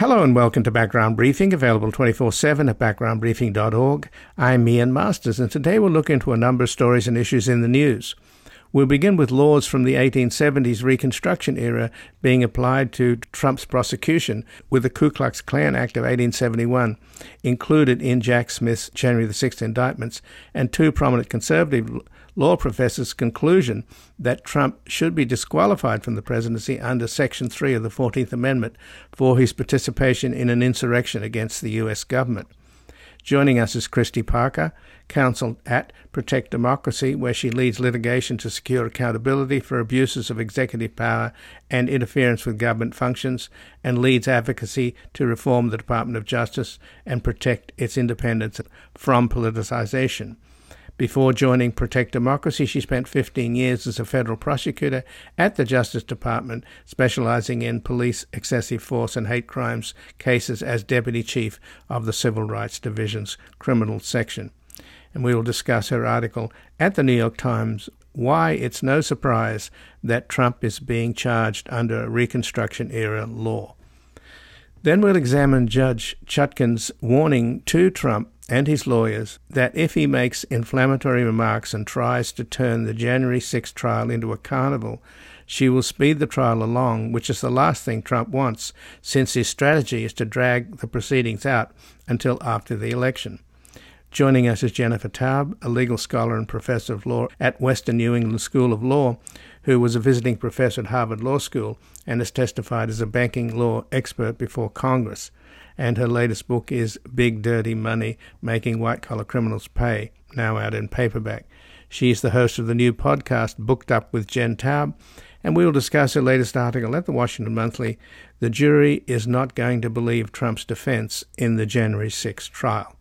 Hello and welcome to Background Briefing, available 24 7 at backgroundbriefing.org. I'm Ian Masters, and today we'll look into a number of stories and issues in the news. We'll begin with laws from the 1870s Reconstruction era being applied to Trump's prosecution, with the Ku Klux Klan Act of 1871 included in Jack Smith's January the 6th indictments, and two prominent conservative law professor's conclusion that Trump should be disqualified from the presidency under Section 3 of the 14th Amendment for his participation in an insurrection against the U.S. government. Joining us is Kristy Parker, counsel at Protect Democracy, where she leads litigation to secure accountability for abuses of executive power and interference with government functions, and leads advocacy to reform the Department of Justice and protect its independence from politicization. Before joining Protect Democracy, she spent 15 years as a federal prosecutor at the Justice Department, specializing in police excessive force and hate crimes cases as deputy chief of the Civil Rights Division's criminal section. And we will discuss her article at the New York Times why it's no surprise that Trump is being charged under Reconstruction era law. Then we'll examine Judge Chutkan's warning to Trump and his lawyers that if he makes inflammatory remarks and tries to turn the January 6 trial into a carnival, she will speed the trial along, which is the last thing Trump wants, since his strategy is to drag the proceedings out until after the election. Joining us is Jennifer Taub, a legal scholar and professor of law at Western New England School of Law, who was a visiting professor at Harvard Law School and has testified as a banking law expert before Congress and her latest book is Big Dirty Money Making White Collar Criminals Pay, now out in paperback. She's the host of the new podcast, Booked Up with Jen Taub, and we will discuss her latest article at the Washington Monthly The Jury is Not Going to Believe Trump's Defense in the January 6 trial.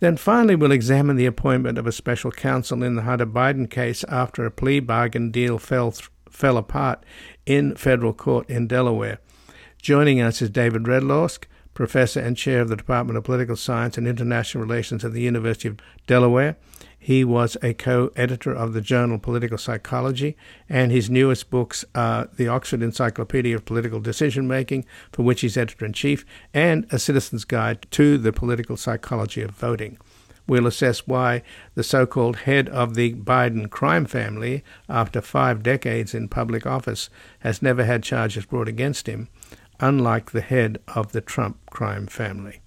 Then finally, we'll examine the appointment of a special counsel in the Hunter Biden case after a plea bargain deal fell, th- fell apart in federal court in Delaware. Joining us is David Redlawsk, professor and chair of the Department of Political Science and International Relations at the University of Delaware. He was a co editor of the journal Political Psychology, and his newest books are The Oxford Encyclopedia of Political Decision Making, for which he's editor in chief, and A Citizen's Guide to the Political Psychology of Voting. We'll assess why the so called head of the Biden crime family, after five decades in public office, has never had charges brought against him unlike the head of the Trump crime family.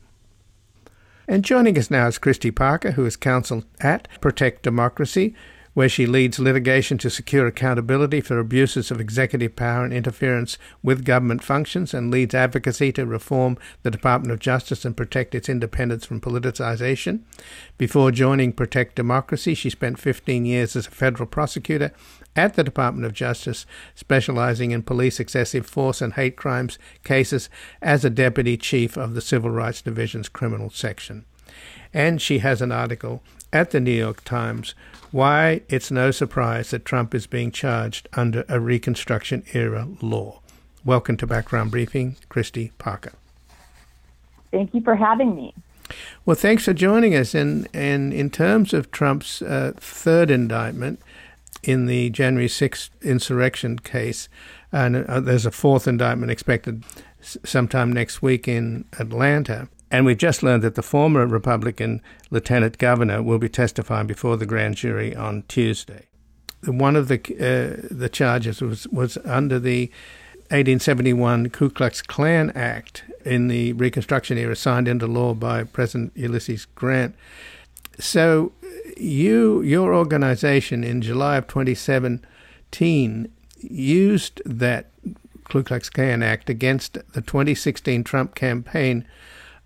And joining us now is Kristy Parker, who is counsel at Protect Democracy, where she leads litigation to secure accountability for abuses of executive power and interference with government functions and leads advocacy to reform the Department of Justice and protect its independence from politicization. Before joining Protect Democracy, she spent 15 years as a federal prosecutor at the Department of Justice, specializing in police excessive force and hate crimes cases as a deputy chief of the Civil Rights Division's criminal section. And she has an article at the New York Times why it's no surprise that Trump is being charged under a Reconstruction era law. Welcome to Background Briefing, Kristy Parker. Thank you for having me. Well, thanks for joining us. And, and in terms of Trump's uh, third indictment in the January 6th insurrection case, and uh, there's a fourth indictment expected sometime next week in Atlanta. And we've just learned that the former Republican lieutenant governor will be testifying before the grand jury on Tuesday. One of the uh, the charges was was under the 1871 Ku Klux Klan Act in the Reconstruction era, signed into law by President Ulysses Grant. So, you your organization in July of 2017 used that Ku Klux Klan Act against the 2016 Trump campaign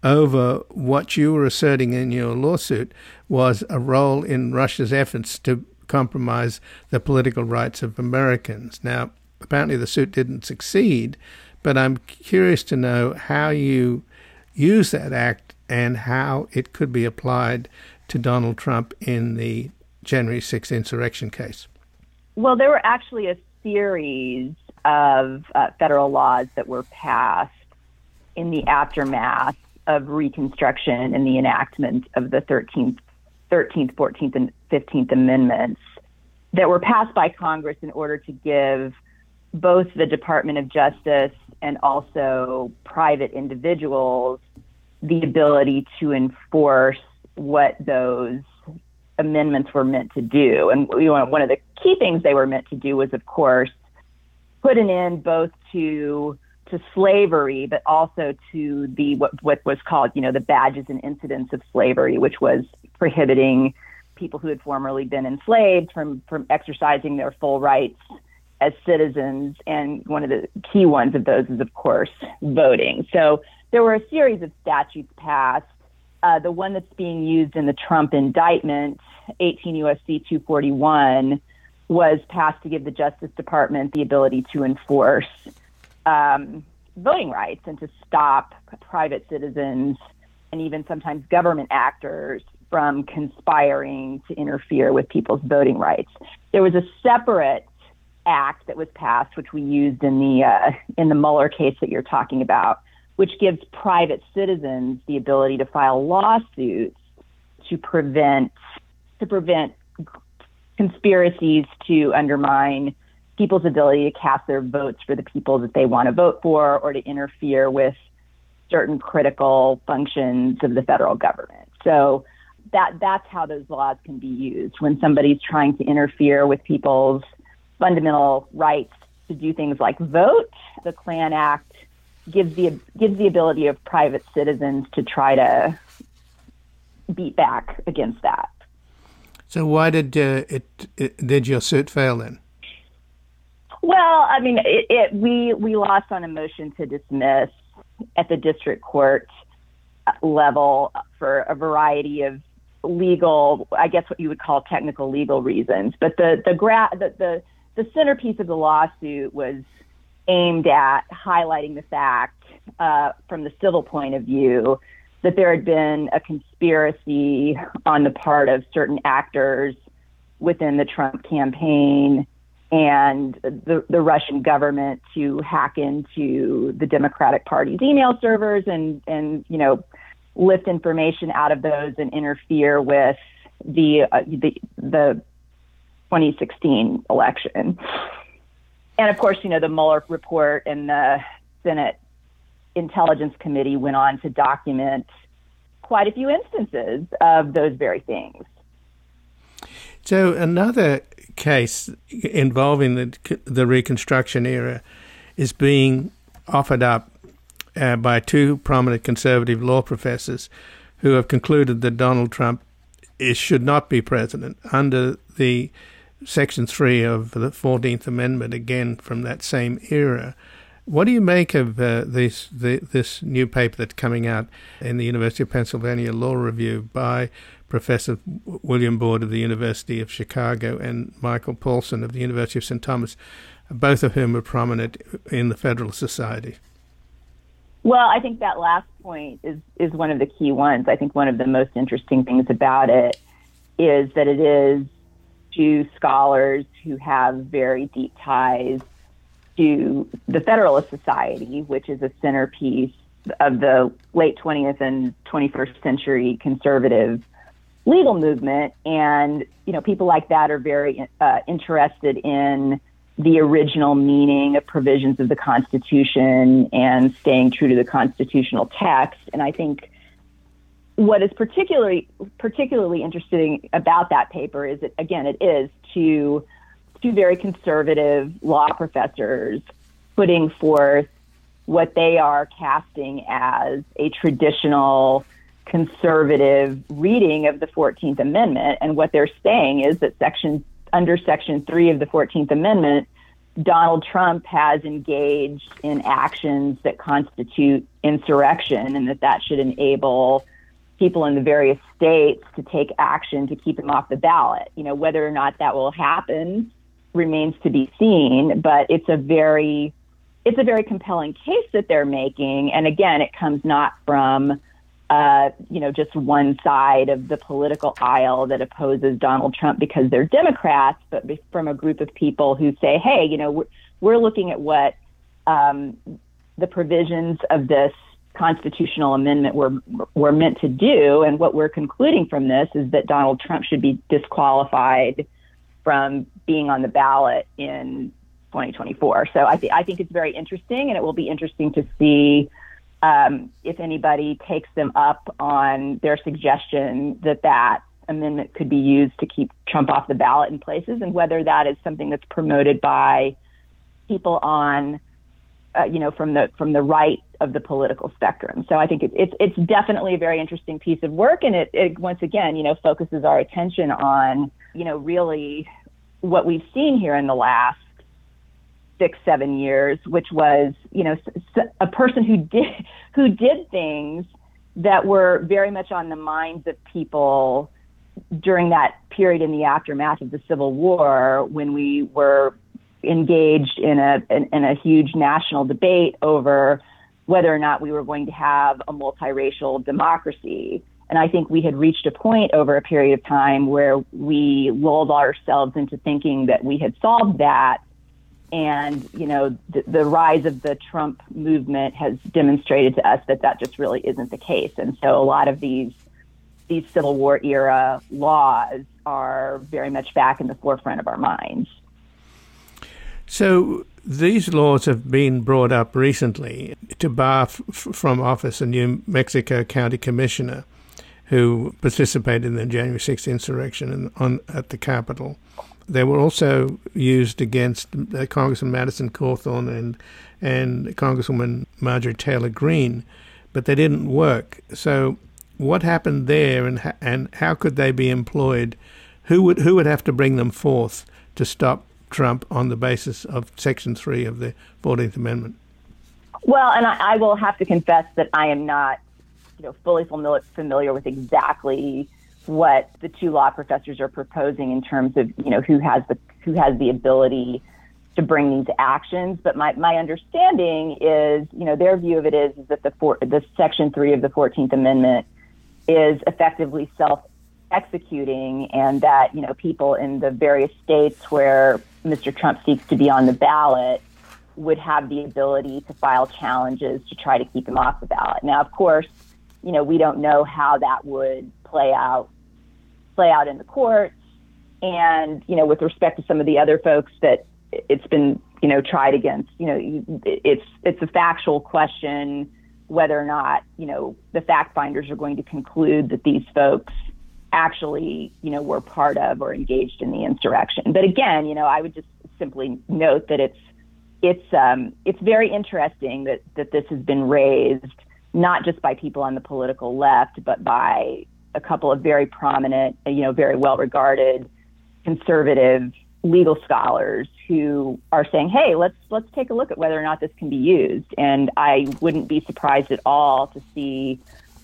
over what you were asserting in your lawsuit was a role in Russia's efforts to compromise the political rights of Americans. Now, apparently the suit didn't succeed, but I'm curious to know how you use that act and how it could be applied to Donald Trump in the January 6th insurrection case. Well, there were actually a series of uh, federal laws that were passed in the aftermath of Reconstruction and the enactment of the 13th, 13th, 14th, and 15th Amendments that were passed by Congress in order to give both the Department of Justice and also private individuals the ability to enforce what those amendments were meant to do. And one of the key things they were meant to do was, of course, put an end both to to slavery, but also to the what, what was called, you know, the badges and incidents of slavery, which was prohibiting people who had formerly been enslaved from from exercising their full rights as citizens. And one of the key ones of those is, of course, voting. So there were a series of statutes passed. Uh, the one that's being used in the Trump indictment, 18 U.S.C. 241, was passed to give the Justice Department the ability to enforce um, voting rights and to stop private citizens and even sometimes government actors from conspiring to interfere with people's voting rights. There was a separate act that was passed, which we used in the uh, in the Mueller case that you're talking about, which gives private citizens the ability to file lawsuits to prevent to prevent conspiracies to undermine people's ability to cast their votes for the people that they want to vote for or to interfere with certain critical functions of the federal government. So that that's how those laws can be used when somebody's trying to interfere with people's fundamental rights to do things like vote. The Klan Act gives the gives the ability of private citizens to try to beat back against that. So why did uh, it, it, did your suit fail then? Well, I mean, it, it, we we lost on a motion to dismiss at the district court level for a variety of legal, I guess what you would call technical legal reasons. But the the gra- the, the the centerpiece of the lawsuit was aimed at highlighting the fact, uh, from the civil point of view, that there had been a conspiracy on the part of certain actors within the Trump campaign and the, the Russian government to hack into the Democratic Party's email servers and, and you know, lift information out of those and interfere with the, uh, the, the 2016 election. And of course, you know, the Mueller report and the Senate Intelligence Committee went on to document quite a few instances of those very things. So another case involving the the Reconstruction era is being offered up uh, by two prominent conservative law professors who have concluded that Donald Trump is, should not be president under the Section 3 of the 14th Amendment, again from that same era. What do you make of uh, this the, this new paper that's coming out in the University of Pennsylvania Law Review by Professor William Baude of the University of Chicago and Michael Paulsen of the University of St. Thomas, both of whom are prominent in the Federalist Society? Well, I think that last point is, is one of the key ones. I think one of the most interesting things about it is that it is two scholars who have very deep ties to the Federalist Society, which is a centerpiece of the late 20th and 21st century conservative legal movement. And, you know, people like that are very uh, interested in the original meaning of provisions of the Constitution and staying true to the constitutional text. And I think what is particularly particularly interesting about that paper is that again it is to two very conservative law professors putting forth what they are casting as a traditional conservative reading of the 14th Amendment. And what they're saying is that section under Section 3 of the 14th Amendment, Donald Trump has engaged in actions that constitute insurrection and that that should enable people in the various states to take action to keep him off the ballot. You know, whether or not that will happen remains to be seen, but it's a very it's a very compelling case that they're making. And again, it comes not from uh, you know, just one side of the political aisle that opposes Donald Trump because they're Democrats, but from a group of people who say, hey, you know, we're, we're looking at what um, the provisions of this constitutional amendment were were meant to do, and what we're concluding from this is that Donald Trump should be disqualified from being on the ballot in 2024. So I, th- I think it's very interesting, and it will be interesting to see um, if anybody takes them up on their suggestion that that amendment could be used to keep Trump off the ballot in places, and whether that is something that's promoted by people on, uh, you know, from the from the right of the political spectrum. So I think it, it's it's definitely a very interesting piece of work, and it, it once again, you know, focuses our attention on, you know, really what we've seen here in the last six, seven years, which was, you know, a person who did who did things that were very much on the minds of people during that period in the aftermath of the Civil War, when we were engaged in a in, in a huge national debate over whether or not we were going to have a multiracial democracy. And I think we had reached a point over a period of time where we lulled ourselves into thinking that we had solved that and, you know, the, the, rise of the Trump movement has demonstrated to us that that just really isn't the case. And so a lot of these these Civil War era laws are very much back in the forefront of our minds. So these laws have been brought up recently to bar f- from office a New Mexico County Commissioner who participated in the January 6th insurrection in, on, at the Capitol. They were also used against uh, Congressman Madison Cawthorn and and Congresswoman Marjorie Taylor Greene, but they didn't work. So, what happened there, and and how could they be employed? Who would who would have to bring them forth to stop Trump on the basis of Section Three of the Fourteenth Amendment? Well, and I, I will have to confess that I am not, you know, fully familiar with exactly what the two law professors are proposing in terms of you know who has the who has the ability to bring these actions. But my, my understanding is, you know, their view of it is, is that the four, the Section Three of the Fourteenth Amendment is effectively self executing, and that you know people in the various states where Mr. Trump seeks to be on the ballot would have the ability to file challenges to try to keep him off the ballot. Now, of course, you know, we don't know how that would play out play out in the courts. And, you know, with respect to some of the other folks that it's been, you know, tried against, you know, it's, it's a factual question whether or not, you know, the fact finders are going to conclude that these folks actually, you know, were part of or engaged in the insurrection. But again, you know, I would just simply note that it's, it's, um, it's very interesting that, that this has been raised not just by people on the political left, but by a couple of very prominent, you know, very well regarded conservative legal scholars who are saying, "Hey, let's let's take a look at whether or not this can be used." And I wouldn't be surprised at all to see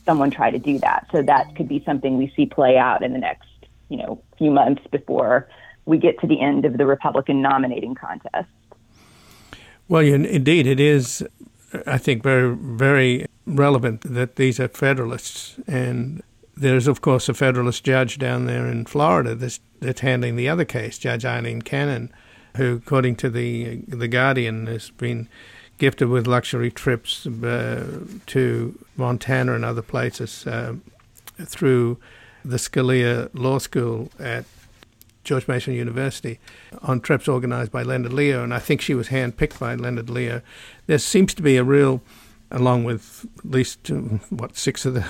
someone try to do that. So that could be something we see play out in the next, you know, few months before we get to the end of the Republican nominating contest. Well, indeed, it is. I think very very relevant that these are Federalists and there's, of course, a Federalist judge down there in Florida that's, that's handling the other case, Judge Aileen Cannon, who, according to the the Guardian, has been gifted with luxury trips uh, to Montana and other places uh, through the Scalia Law School at George Mason University on trips organized by Leonard Leo, and I think she was handpicked by Leonard Leo. There seems to be a real, along with at least what six of the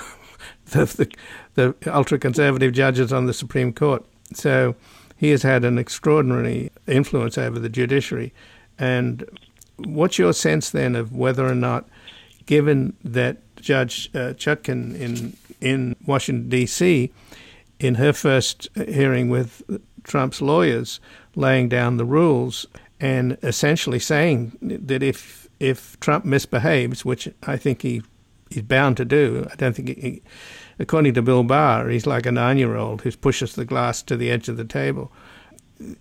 the, the, the ultra conservative judges on the Supreme Court. So he has had an extraordinary influence over the judiciary. And what's your sense then of whether or not, given that Judge uh, Chutkan in in Washington D.C. in her first hearing with Trump's lawyers, laying down the rules and essentially saying that if if Trump misbehaves, which I think he he's bound to do. I don't think, he, according to Bill Barr, he's like a nine-year-old who pushes the glass to the edge of the table.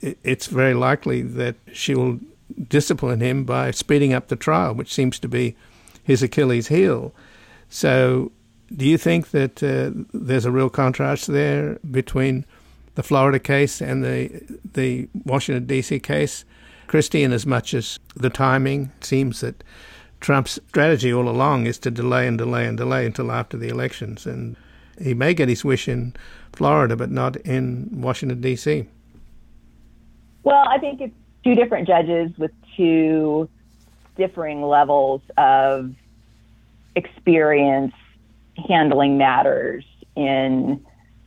It's very likely that she will discipline him by speeding up the trial, which seems to be his Achilles' heel. So, do you think that uh, there's a real contrast there between the Florida case and the the Washington D.C. case, Kristy? In as much as the timing seems that Trump's strategy all along is to delay and delay and delay until after the elections. And he may get his wish in Florida, but not in Washington, D.C. Well, I think it's two different judges with two differing levels of experience handling matters in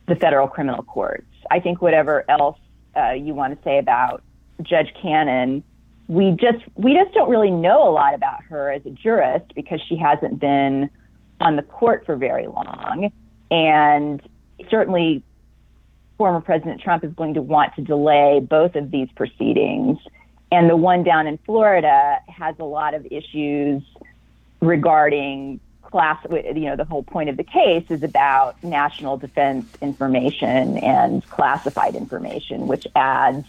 the federal criminal courts. I think whatever else uh, you want to say about Judge Cannon, we just we just don't really know a lot about her as a jurist because she hasn't been on the court for very long, and certainly former President Trump is going to want to delay both of these proceedings. And the one down in Florida has a lot of issues regarding class. You know, the whole point of the case is about national defense information and classified information, which adds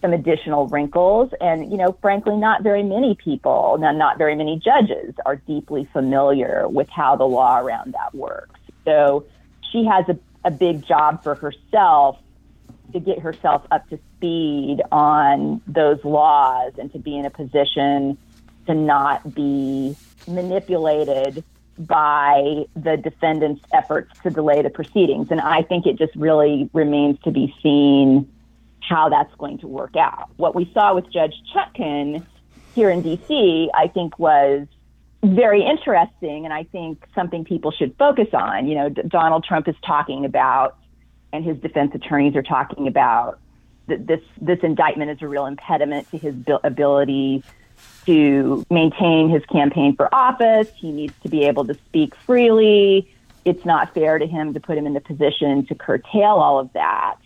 some additional wrinkles. And, you know, frankly, not very many people, not very many judges are deeply familiar with how the law around that works. So she has a a big job for herself to get herself up to speed on those laws and to be in a position to not be manipulated by the defendant's efforts to delay the proceedings. And I think it just really remains to be seen how that's going to work out. What we saw with Judge Chutkan here in DC, I think was very interesting, and I think something people should focus on. You know, D- Donald Trump is talking about, and his defense attorneys are talking about that this this indictment is a real impediment to his ability to maintain his campaign for office. He needs to be able to speak freely. It's not fair to him to put him in the position to curtail all of that.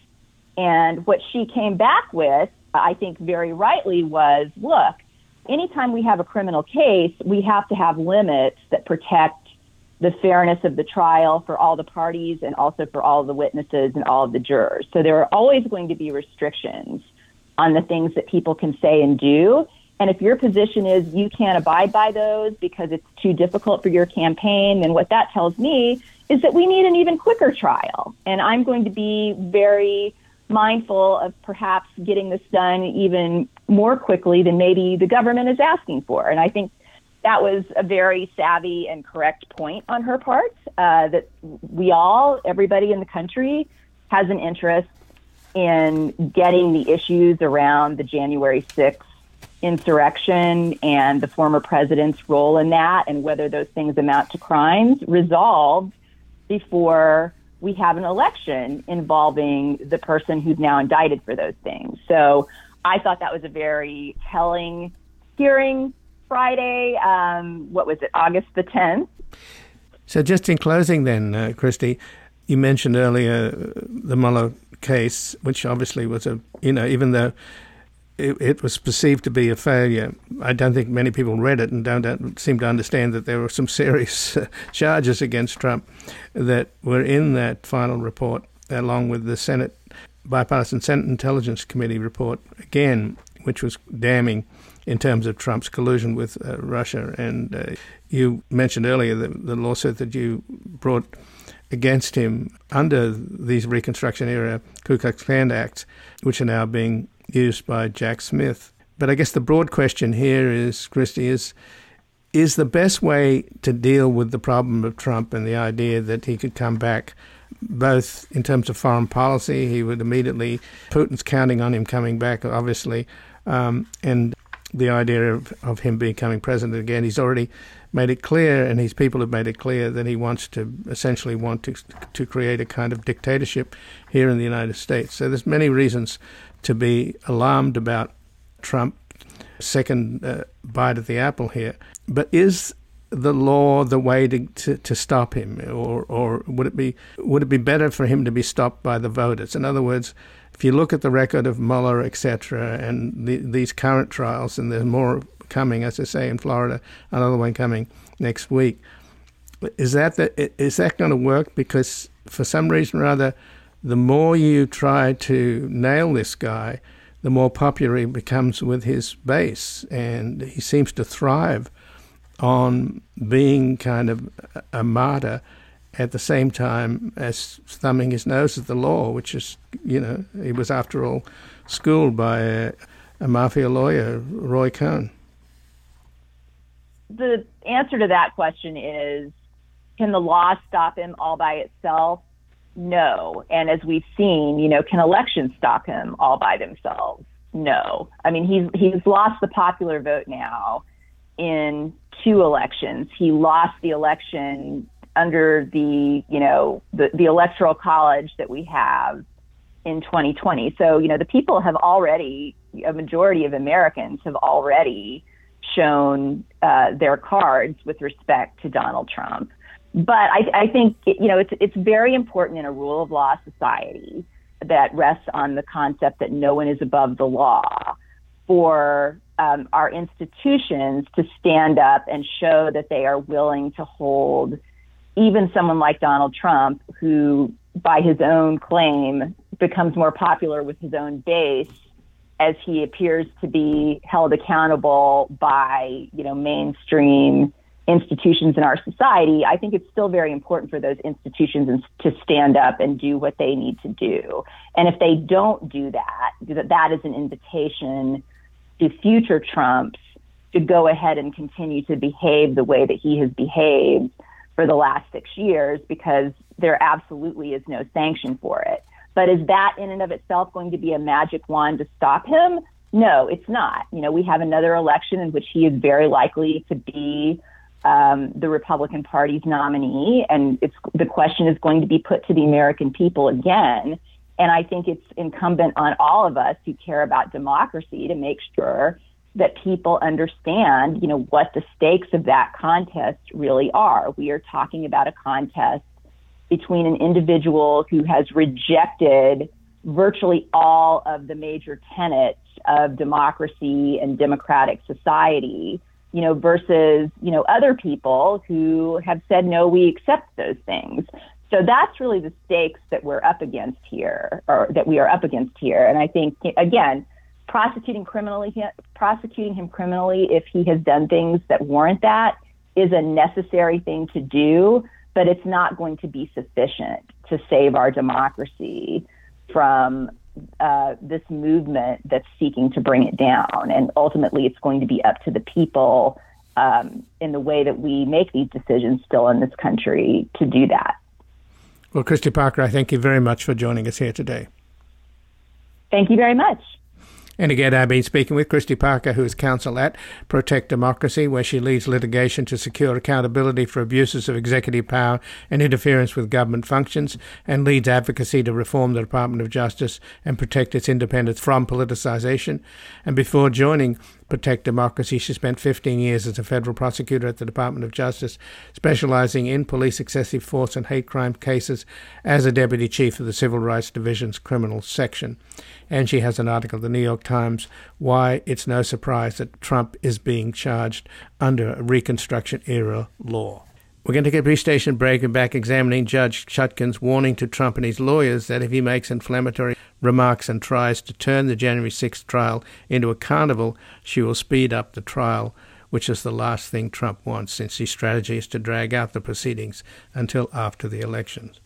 And what she came back with, I think very rightly, was look, anytime we have a criminal case, we have to have limits that protect the fairness of the trial for all the parties and also for all the witnesses and all of the jurors. So there are always going to be restrictions on the things that people can say and do. And if your position is you can't abide by those because it's too difficult for your campaign, then what that tells me is that we need an even quicker trial. And I'm going to be very mindful of perhaps getting this done even more quickly than maybe the government is asking for. And I think that was a very savvy and correct point on her part uh, that we all, everybody in the country, has an interest in getting the issues around the January 6th insurrection and the former president's role in that and whether those things amount to crimes resolved before we have an election involving the person who's now indicted for those things. So I thought that was a very telling hearing Friday. Um, what was it, August the 10th? So, just in closing, then, uh, Kristy, you mentioned earlier uh, the Mueller case, which obviously was a, you know, even though it, it, was perceived to be a failure, I don't think many people read it and don't, don't seem to understand that there were some serious uh, charges against Trump that were in that final report, along with the Senate bipartisan Senate Intelligence Committee report again, which was damning in terms of Trump's collusion with uh, Russia. And uh, you mentioned earlier the, the lawsuit that you brought against him under these Reconstruction era Ku Klux Klan acts, which are now being used by Jack Smith. But I guess the broad question here is, Kristy, is is the best way to deal with the problem of Trump and the idea that he could come back both in terms of foreign policy. He would immediately, Putin's counting on him coming back, obviously, um, and the idea of, of him becoming president again. He's already made it clear, and his people have made it clear that he wants to essentially want to to create a kind of dictatorship here in the United States. So there's many reasons to be alarmed about Trump second uh, bite at the apple here. But is the law the way to, to, to, stop him, or or would it be would it be better for him to be stopped by the voters? In other words, if you look at the record of Mueller, etc., and the, these current trials, and there's more coming, as I say, in Florida, another one coming next week. Is that the, is that going to work? Because for some reason or other, the more you try to nail this guy, the more popular he becomes with his base, and he seems to thrive on being kind of a martyr at the same time as thumbing his nose at the law, which is, you know, he was after all schooled by a, a mafia lawyer, Roy Cohn. The answer to that question is can the law stop him all by itself? No. And as we've seen, you know, can elections stop him all by themselves? no. I mean, he's he's lost the popular vote now in two elections. He lost the election under the you know the the electoral college that we have in 2020. So you know the people have already a majority of Americans have already shown uh, their cards with respect to Donald Trump. But I, I think you know it's it's very important in a rule of law society that rests on the concept that no one is above the law for um, our institutions to stand up and show that they are willing to hold even someone like Donald Trump, who by his own claim becomes more popular with his own base as he appears to be held accountable by you know mainstream institutions in our society, I think it's still very important for those institutions to stand up and do what they need to do. And if they don't do that, that is an invitation to future Trumps to go ahead and continue to behave the way that he has behaved for the last six years because there absolutely is no sanction for it. But is that in and of itself going to be a magic wand to stop him? No, it's not. You know, we have another election in which he is very likely to be um, the Republican Party's nominee, and it's the question is going to be put to the American people again. And I think it's incumbent on all of us who care about democracy to make sure that people understand, you know, what the stakes of that contest really are. We are talking about a contest between an individual who has rejected virtually all of the major tenets of democracy and democratic society you know, versus, you know, other people who have said, no, we accept those things. So that's really the stakes that we're up against here, or that we are up against here. And I think, again, prosecuting criminally, prosecuting him criminally if he has done things that warrant that is a necessary thing to do, but it's not going to be sufficient to save our democracy from uh, this movement that's seeking to bring it down. And ultimately, it's going to be up to the people um, in the way that we make these decisions still in this country to do that. Well, Kristy Parker, I thank you very much for joining us here today. Thank you very much. And again, I've been speaking with Kristy Parker, who is counsel at Protect Democracy, where she leads litigation to secure accountability for abuses of executive power and interference with government functions, and leads advocacy to reform the Department of Justice and protect its independence from politicization. And before joining protect democracy. She spent 15 years as a federal prosecutor at the Department of Justice, specializing in police excessive force and hate crime cases as a deputy chief of the Civil Rights Division's criminal section. And she has an article in the New York Times why it's no surprise that Trump is being charged under a Reconstruction era law. We're going to take a brief station break and back examining Judge Chutkan's warning to Trump and his lawyers that if he makes inflammatory remarks and tries to turn the January 6th trial into a carnival, she will speed up the trial, which is the last thing Trump wants since his strategy is to drag out the proceedings until after the elections.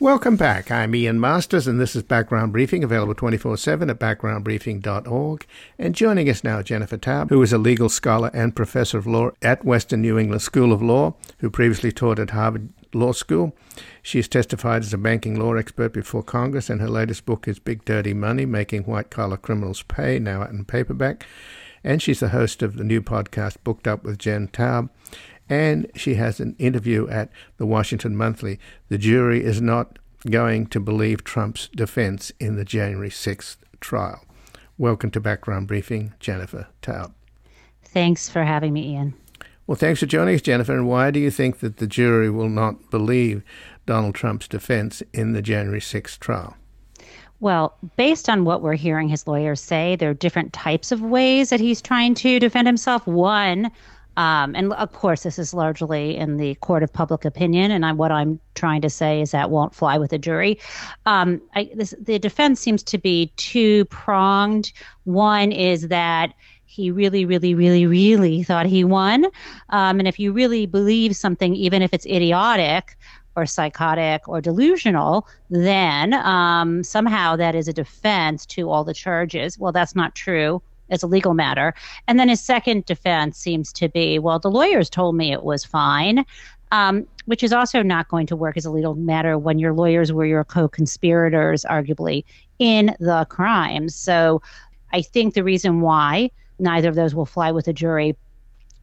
Welcome back. I'm Ian Masters, and this is Background Briefing, available 24 7 at backgroundbriefing.org. And joining us now, Jennifer Taub, who is a legal scholar and professor of law at Western New England School of Law, who previously taught at Harvard Law School. She has testified as a banking law expert before Congress, and her latest book is Big Dirty Money Making White Collar Criminals Pay, now out in paperback. And she's the host of the new podcast, Booked Up with Jen Taub and she has an interview at the Washington Monthly. The jury is not going to believe Trump's defense in the January 6th trial. Welcome to Background Briefing, Jennifer Taub. Thanks for having me, Ian. Well, thanks for joining us, Jennifer. And why do you think that the jury will not believe Donald Trump's defense in the January 6th trial? Well, based on what we're hearing his lawyers say, there are different types of ways that he's trying to defend himself. One, um, and of course, this is largely in the court of public opinion, and I, what I'm trying to say is that won't fly with a jury. Um, I, this, the defense seems to be two pronged. One is that he really, really, really, really thought he won. Um, and if you really believe something, even if it's idiotic, or psychotic or delusional, then um, somehow that is a defense to all the charges. Well, that's not true as a legal matter. And then his second defense seems to be, well, the lawyers told me it was fine. Um, which is also not going to work as a legal matter when your lawyers were your co conspirators, arguably, in the crimes. So I think the reason why neither of those will fly with a jury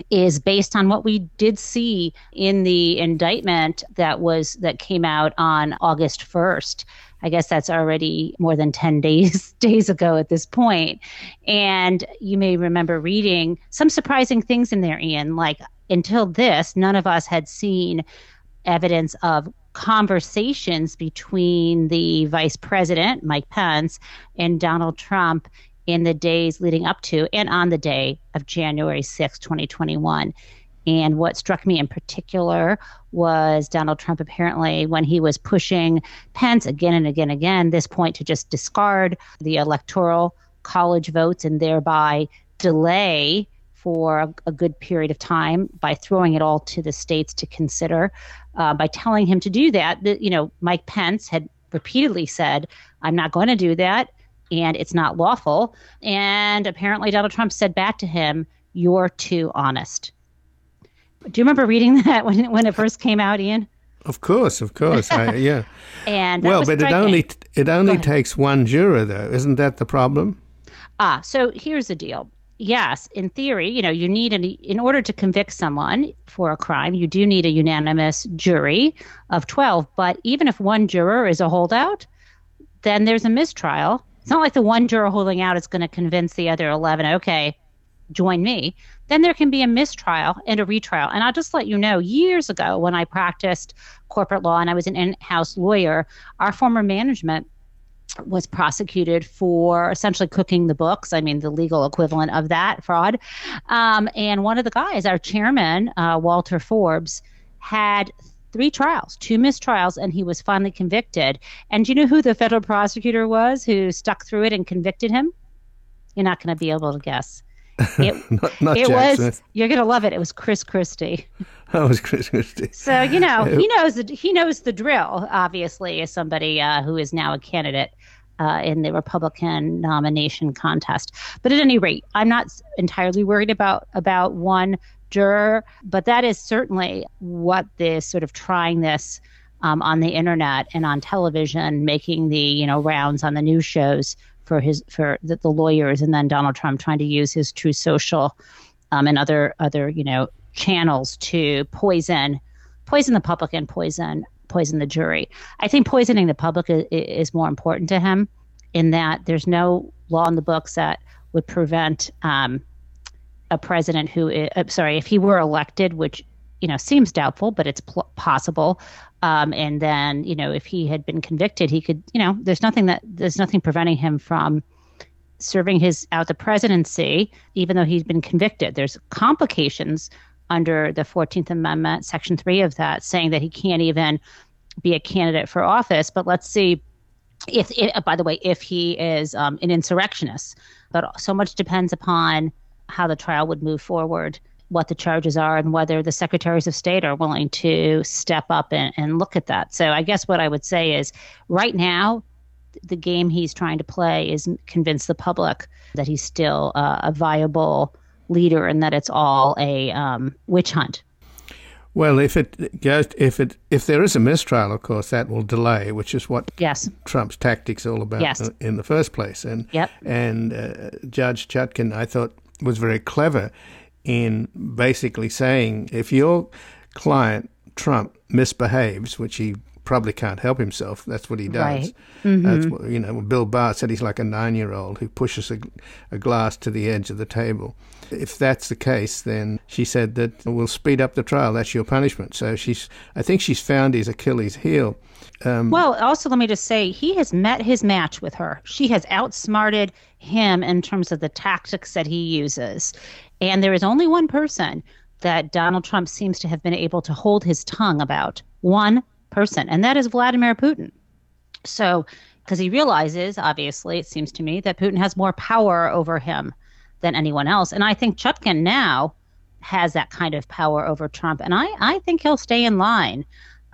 is based on what we did see in the indictment that was that came out on August 1st. I guess that's already more than 10 days days ago at this point. And you may remember reading some surprising things in there Ian like until this none of us had seen evidence of conversations between the vice president Mike Pence and Donald Trump in the days leading up to and on the day of January 6, 2021. And what struck me in particular was Donald Trump apparently, when he was pushing Pence again and again and again, this point to just discard the electoral college votes and thereby delay for a, good period of time by throwing it all to the states to consider. Uh, by telling him to do that, the, you know, Mike Pence had repeatedly said, I'm not going to do that and it's not lawful. And apparently, Donald Trump said back to him, You're too honest. Do you remember reading that when, when it first came out, Ian? Of course, of course, I, yeah. and well, but striking. it only it only takes one juror, though, isn't that the problem? Ah, so here's the deal. Yes, in theory, you know, you need an in order to convict someone for a crime, you do need a unanimous jury of twelve. But even if one juror is a holdout, then there's a mistrial it's not like the one juror holding out is going to convince the other 11, okay, join me. Then there can be a mistrial and a retrial. And I'll just let you know years ago when I practiced corporate law and I was an in house lawyer, our former management was prosecuted for essentially cooking the books. I mean, the legal equivalent of that fraud. Um, and one of the guys, our chairman, uh, Walter Forbes, had three trials, two mistrials, and he was finally convicted. And do you know who the federal prosecutor was who stuck through it and convicted him? You're not going to be able to guess. It, not, not it was. Smith. You're going to love it. It was Chris Christie. That was Chris Christie. So you know he knows the he knows the drill. Obviously, as somebody uh, who is now a candidate uh, in the Republican nomination contest. But at any rate, I'm not entirely worried about about one juror, but that is certainly what this sort of trying this um, on the internet and on television, making the you know rounds on the news shows for his for the, the lawyers, and then Donald Trump trying to use his Truth Social um, and other other you know channels to poison poison the public and poison poison the jury. I think poisoning the public is, is more important to him in that there's no law in the books that would prevent um, a president who, is, uh, sorry, if he were elected, which you know seems doubtful, but it's pl- possible. Um, and then you know if he had been convicted, he could, you know, there's nothing that there's nothing preventing him from serving his out the presidency, even though he's been convicted. There's complications under the 14th Amendment, Section 3 of that, saying that he can't even be a candidate for office. But let's see if, if by the way, if he is um, an insurrectionist. But so much depends upon how the trial would move forward, what the charges are, and whether the secretaries of state are willing to step up and, and look at that. So I guess what I would say is right now, the game he's trying to play is convince the public that he's still uh, a viable leader and that it's all a um, witch hunt. Well, if it goes, if it if there is a mistrial, of course, that will delay, which is what yes. Trump's tactics all about yes. in the first place. And yep. and uh, Judge Chutkan, I thought, was very clever in basically saying if your client Trump misbehaves, which he probably can't help himself. That's what he does. Right. Mm-hmm. That's what, you know. Bill Barr said he's like a nine-year-old who pushes a, a glass to the edge of the table. If that's the case, then she said that we'll speed up the trial. That's your punishment. So she's, I think she's found his Achilles heel. Um, well, also let me just say he has met his match with her. She has outsmarted him in terms of the tactics that he uses, and there is only one person that Donald Trump seems to have been able to hold his tongue about. One person, and that is Vladimir Putin. So, because he realizes, obviously, it seems to me, that Putin has more power over him than anyone else. And I think Chutkan now has that kind of power over Trump. And I, I think he'll stay in line.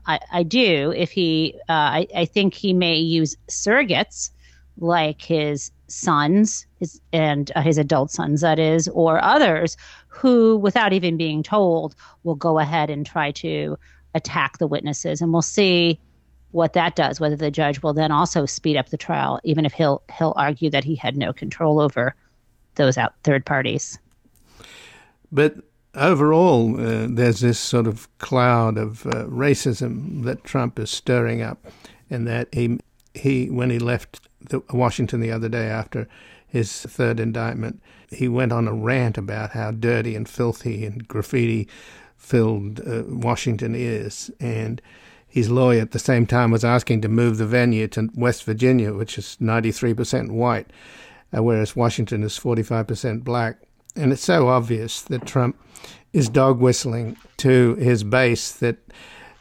I, I do. If he, uh, I, I think he may use surrogates like his sons, his and uh, his adult sons, that is, or others who, without even being told, will go ahead and try to attack the witnesses, and we'll see what that does. Whether the judge will then also speed up the trial, even if he'll he'll argue that he had no control over those out third parties. But overall, uh, there's this sort of cloud of uh, racism that Trump is stirring up, and that he he when he left the, Washington the other day after his third indictment, he went on a rant about how dirty and filthy and graffiti filled uh, Washington is. And his lawyer at the same time was asking to move the venue to West Virginia, which is 93% white, uh, whereas Washington is 45% black. And it's so obvious that Trump is dog whistling to his base that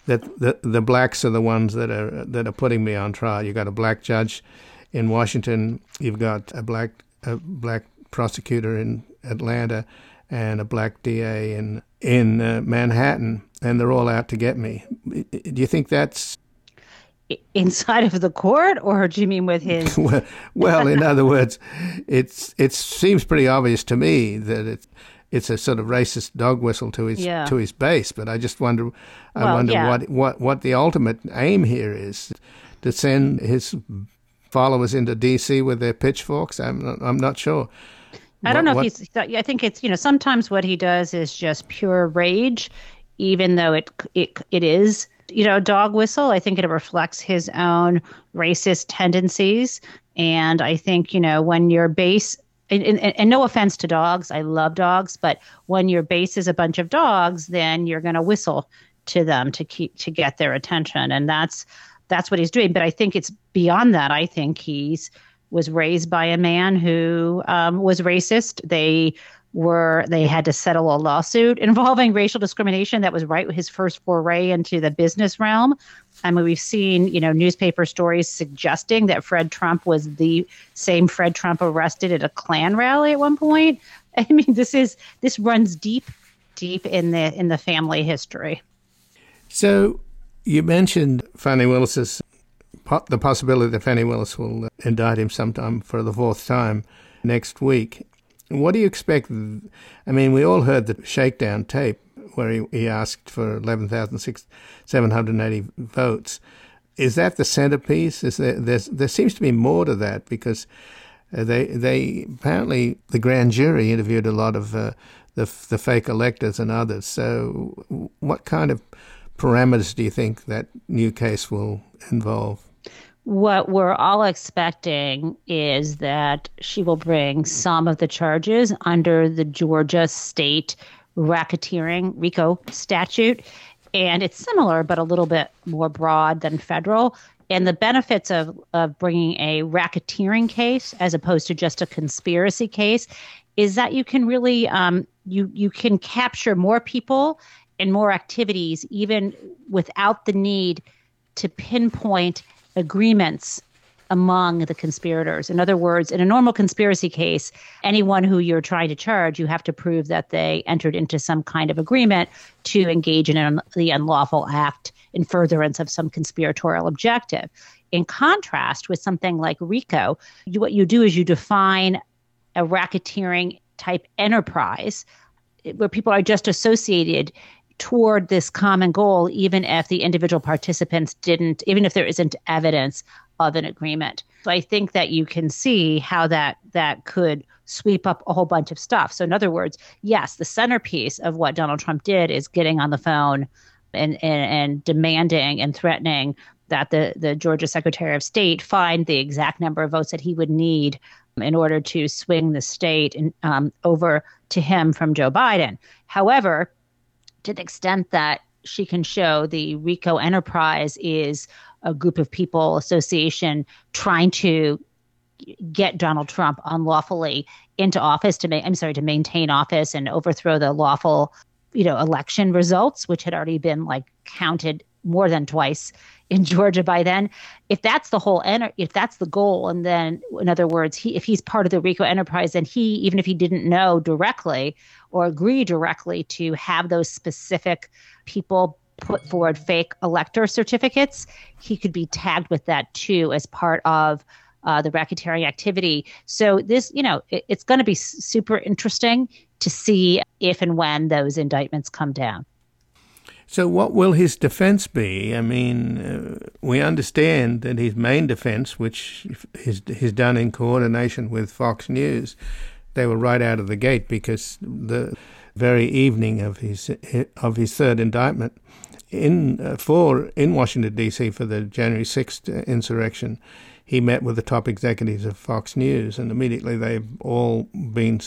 that the the blacks are the ones that are that are putting me on trial. You've got a black judge in Washington. You've got a black a black prosecutor in Atlanta, and a black DA in in uh, Manhattan, and they're all out to get me. Do you think that's inside of the court, or do you mean with his? well, well, in other words, it's it seems pretty obvious to me that it's it's a sort of racist dog whistle to his yeah. to his base. But I just wonder, I well, wonder yeah. what what what the ultimate aim here is to send his followers into D.C. with their pitchforks. I'm not, I'm not sure. I don't know what, if he's. I think it's you know sometimes what he does is just pure rage, even though it it it is you know dog whistle. I think it reflects his own racist tendencies, and I think you know when your base. And, and, and no offense to dogs, I love dogs, but when your base is a bunch of dogs, then you're going to whistle to them to keep to get their attention, and that's that's what he's doing. But I think it's beyond that. I think he's was raised by a man who um, was racist. They were they had to settle a lawsuit involving racial discrimination that was right his first foray into the business realm. I mean, we've seen you know newspaper stories suggesting that Fred Trump was the same Fred Trump arrested at a Klan rally at one point. I mean, this is this runs deep, deep in the in the family history. So you mentioned Fani Willis's the possibility that Fani Willis will uh, indict him sometime for the fourth time next week. What do you expect? I mean, we all heard the shakedown tape where he, he asked for 11,780 votes. Is that the centerpiece? Is there, there seems to be more to that because uh, they they apparently the grand jury interviewed a lot of uh, the the fake electors and others. So, what kind of parameters do you think that new case will involve? what we're all expecting is that she will bring some of the charges under the Georgia state racketeering RICO statute. And it's similar, but a little bit more broad than federal. And the benefits of, of bringing a racketeering case as opposed to just a conspiracy case is that you can really um, you you can capture more people and more activities even without the need to pinpoint agreements among the conspirators. In other words, in a normal conspiracy case, anyone who you're trying to charge, you have to prove that they entered into some kind of agreement to engage in an, the unlawful act in furtherance of some conspiratorial objective. In contrast with something like RICO, you, what you do is you define a racketeering type enterprise eh, where people are just associated toward this common goal, even if the individual participants didn't, even if there isn't evidence of an agreement. So I think that you can see how that that could sweep up a whole bunch of stuff. So in other words, yes, the centerpiece of what Donald Trump did is getting on the phone and and, and demanding and threatening that the, the Georgia Secretary of State find the exact number of votes that he would need in order to swing the state in, um, over to him from Joe Biden. However, to the extent that she can show the RICO enterprise is a group of people association trying to get Donald Trump unlawfully into office to make I'm sorry to maintain office and overthrow the lawful you know election results which had already been like counted more than twice in Georgia by then if that's the whole enter- if that's the goal and then in other words he if he's part of the RICO enterprise then he even if he didn't know directly or agree directly to have those specific people put forward fake elector certificates he could be tagged with that too as part of uh, the racketeering activity. So this, you know, it, it's going to be super interesting to see if and when those indictments come down. So, what will his defense be? I mean, uh, we understand that his main defense, which is, is done in coordination with Fox News, they were right out of the gate because the very evening of his of his third indictment in uh, for in Washington D.C. for the January sixth insurrection, he met with the top executives of Fox News, and immediately they've all been.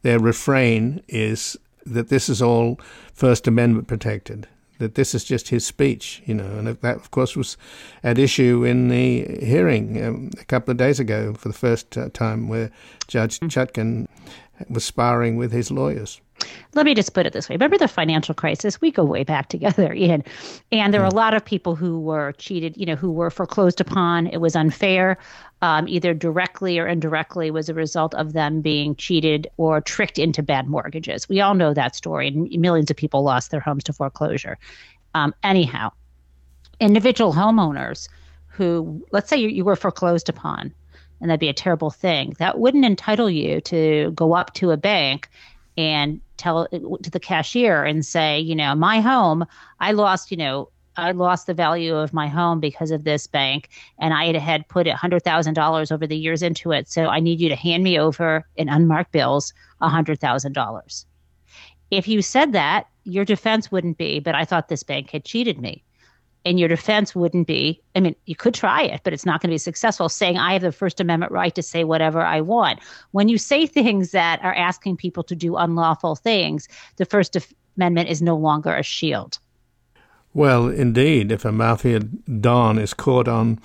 Their refrain is that this is all First Amendment protected. That this is just his speech, you know, and that, of course, was at issue in the hearing um, a couple of days ago for the first uh, time, where Judge Chutkan was sparring with his lawyers let me just put it this way. Remember the financial crisis? We go way back together, Ian. And there were a lot of people who were cheated, you know, who were foreclosed upon. It was unfair, um, either directly or indirectly, was a result of them being cheated or tricked into bad mortgages. We all know that story, and millions of people lost their homes to foreclosure. Um, anyhow, individual homeowners who, let's say you, you were foreclosed upon, and that'd be a terrible thing, that wouldn't entitle you to go up to a bank and tell to the cashier and say, you know, my home, I lost, you know, I lost the value of my home because of this bank, and I had put hundred thousand dollars over the years into it. So I need you to hand me over in unmarked bills hundred thousand dollars. If you said that, your defense wouldn't be, but I thought this bank had cheated me and your defense wouldn't be i mean you could try it but it's not going to be successful. Saying i have the first amendment right to say whatever i want. When you say things that are asking people to do unlawful things the first amendment is no longer a shield. Well indeed if a mafia don is caught on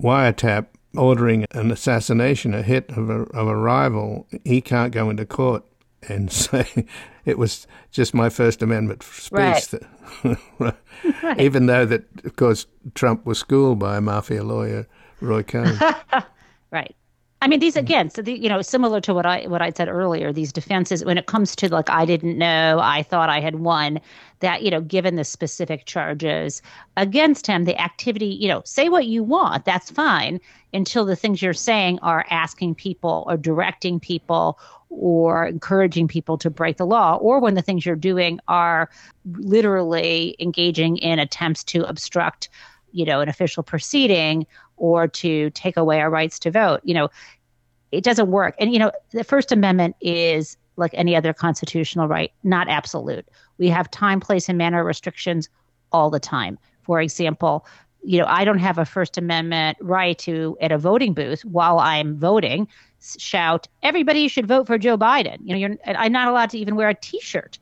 wiretap ordering an assassination a hit of a, of a rival he can't go into court and say it was just my First Amendment speech. Right. That, right. Even though that, of course, Trump was schooled by a mafia lawyer, Roy Cohn. right. I mean, these again, so the, you know, similar to what I what I said earlier, these defenses when it comes to like I didn't know, I thought I had won. That you know, given the specific charges against him, the activity, you know, say what you want, that's fine until the things you're saying are asking people or directing people or encouraging people to break the law, or when the things you're doing are literally engaging in attempts to obstruct, you know, an official proceeding or to take away our rights to vote. You know, it doesn't work. And, you know, the First Amendment is like any other constitutional right, not absolute. We have time, place, and manner restrictions all the time. For example, you know, I don't have a First Amendment right to, at a voting booth while I'm voting, shout, everybody should vote for Joe Biden. You know, you're, I'm not allowed to even wear a T-shirt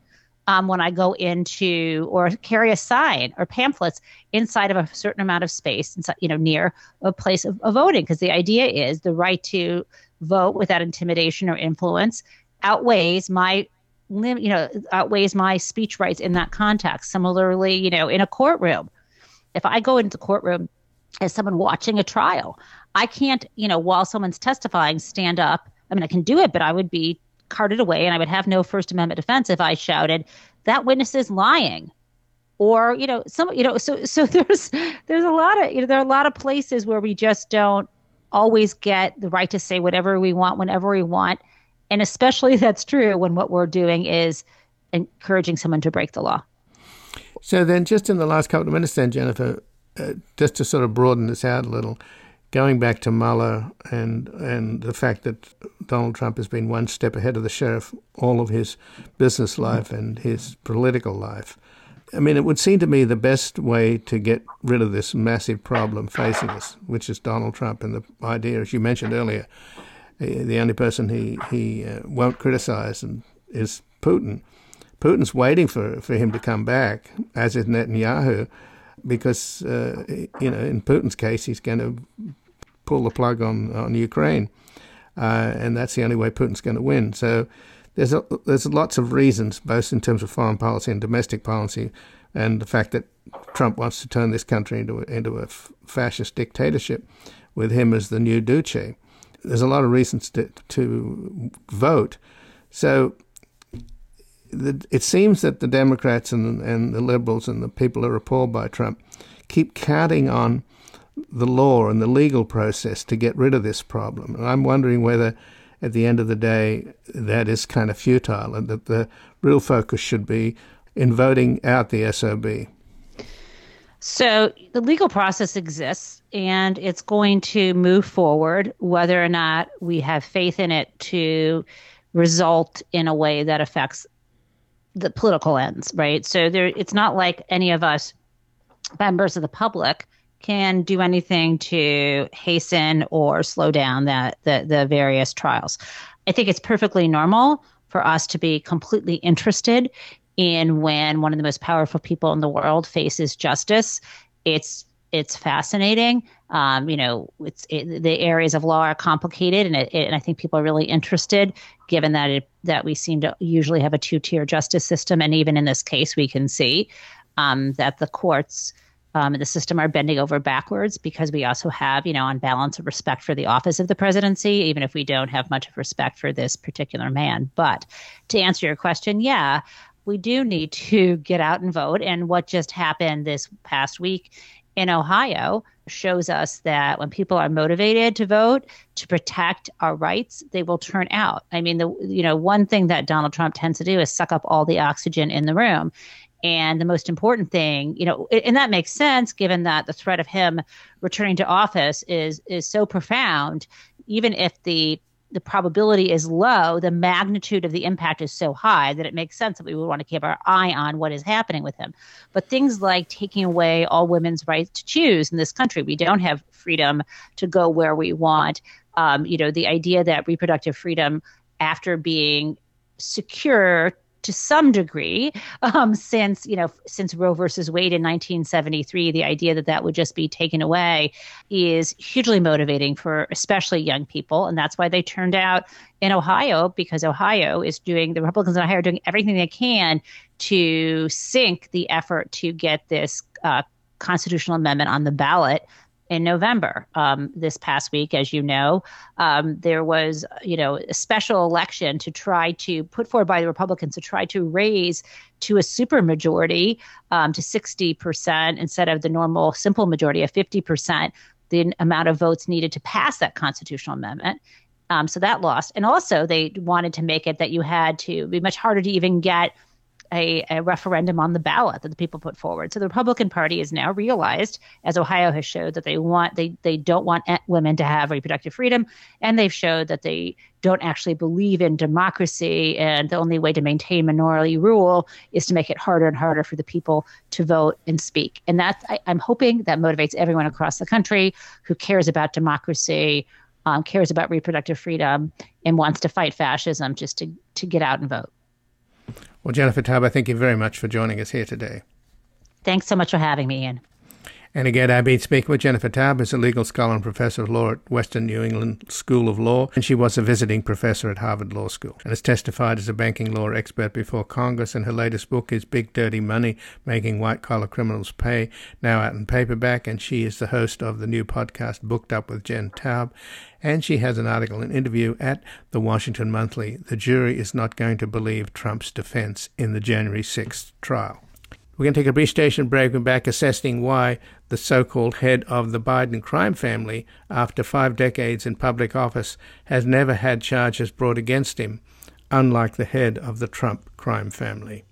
um, when I go into or carry a sign or pamphlets inside of a certain amount of space, inside, you know, near a place of, of voting. Because the idea is the right to vote without intimidation or influence outweighs my you know outweighs my speech rights in that context similarly you know in a courtroom if i go into the courtroom as someone watching a trial I can't, you know, while someone's testifying, stand up. I mean, I can do it, but I would be carted away and I would have no First Amendment defense if I shouted, that witness is lying. Or, you know, some, you know, so, so there's, there's a lot of, you know, there are a lot of places where we just don't always get the right to say whatever we want whenever we want. And especially that's true when what we're doing is encouraging someone to break the law. So then, just in the last couple of minutes, then, Jennifer, uh, just to sort of broaden this out a little, going back to Mueller and and the fact that Donald Trump has been one step ahead of the sheriff all of his business life and his political life. I mean, it would seem to me the best way to get rid of this massive problem facing us, which is Donald Trump, and the idea, as you mentioned earlier, the only person he he uh, won't criticize and is Putin. Putin's waiting for, for him to come back, as is Netanyahu, because uh, you know in Putin's case he's going to pull the plug on on Ukraine, uh, and that's the only way Putin's going to win. So there's a, there's lots of reasons, both in terms of foreign policy and domestic policy, and the fact that Trump wants to turn this country into a, into a fascist dictatorship, with him as the new Duce. There's a lot of reasons to to vote. So it seems that the Democrats and and the liberals and the people who are appalled by Trump keep counting on the law and the legal process to get rid of this problem. And I'm wondering whether at the end of the day, that is kind of futile, and that the real focus should be in voting out the SOB. So the legal process exists and it's going to move forward whether or not we have faith in it to result in a way that affects the political ends, right? So there it's not like any of us members of the public can do anything to hasten or slow down that the, the various trials. I think it's perfectly normal for us to be completely interested in when one of the most powerful people in the world faces justice. It's it's fascinating. Um, you know, it's it, the areas of law are complicated, and, it, it, and I think people are really interested, given that it, that we seem to usually have a two tier justice system, and even in this case, we can see um, that the courts um, the system are bending over backwards because we also have, you know, on balance, a respect for the office of the presidency, even if we don't have much of respect for this particular man. But to answer your question, yeah, we do need to get out and vote. And what just happened this past week in Ohio shows us that when people are motivated to vote to protect our rights, they will turn out. I mean, the you know one thing that Donald Trump tends to do is suck up all the oxygen in the room, and the most important thing, you know, and that makes sense given that the threat of him returning to office is is so profound, even if the the probability is low, the magnitude of the impact is so high that it makes sense that we would want to keep our eye on what is happening with him. But things like taking away all women's rights to choose in this country, we don't have freedom to go where we want. Um, you know, the idea that reproductive freedom, after being secure to some degree um, since you know since Roe versus Wade in 1973. The idea that that would just be taken away is hugely motivating for especially young people, and that's why they turned out in Ohio because Ohio is doing the Republicans in Ohio are doing everything they can to sink the effort to get this uh, constitutional amendment on the ballot in November. Um, this past week, as you know, um, there was you know a special election to try to put forward by the Republicans to try to raise to a supermajority um, to 60 percent instead of the normal simple majority of 50 percent. The amount of votes needed to pass that constitutional amendment. Um, so that lost, and also they wanted to make it that you had to be much harder to even get a, a, referendum on the ballot that the people put forward. So the Republican Party has now realized, as Ohio has showed, that they want they they don't want women to have reproductive freedom, and they've showed that they don't actually believe in democracy, and the only way to maintain minority rule is to make it harder and harder for the people to vote and speak. And that's I, I'm hoping that motivates everyone across the country who cares about democracy. Um, cares about reproductive freedom and wants to fight fascism just to, to get out and vote. Well, Jennifer Taub, thank you very much for joining us here today. Thanks so much for having me, Ian. And again, I've been speaking with Jennifer Taub, who's a legal scholar and professor of law at Western New England School of Law, and she was a visiting professor at Harvard Law School, and has testified as a banking law expert before Congress. And her latest book is Big Dirty Money: Making White Collar Criminals Pay, now out in paperback. And she is the host of the new podcast Booked Up with Jen Taub, and she has an article, an interview at the Washington Monthly. The jury is not going to believe Trump's defense in the January 6th trial. We're going to take a brief station break and back assessing why the so called head of the Biden crime family, after five decades in public office, has never had charges brought against him, unlike the head of the Trump crime family.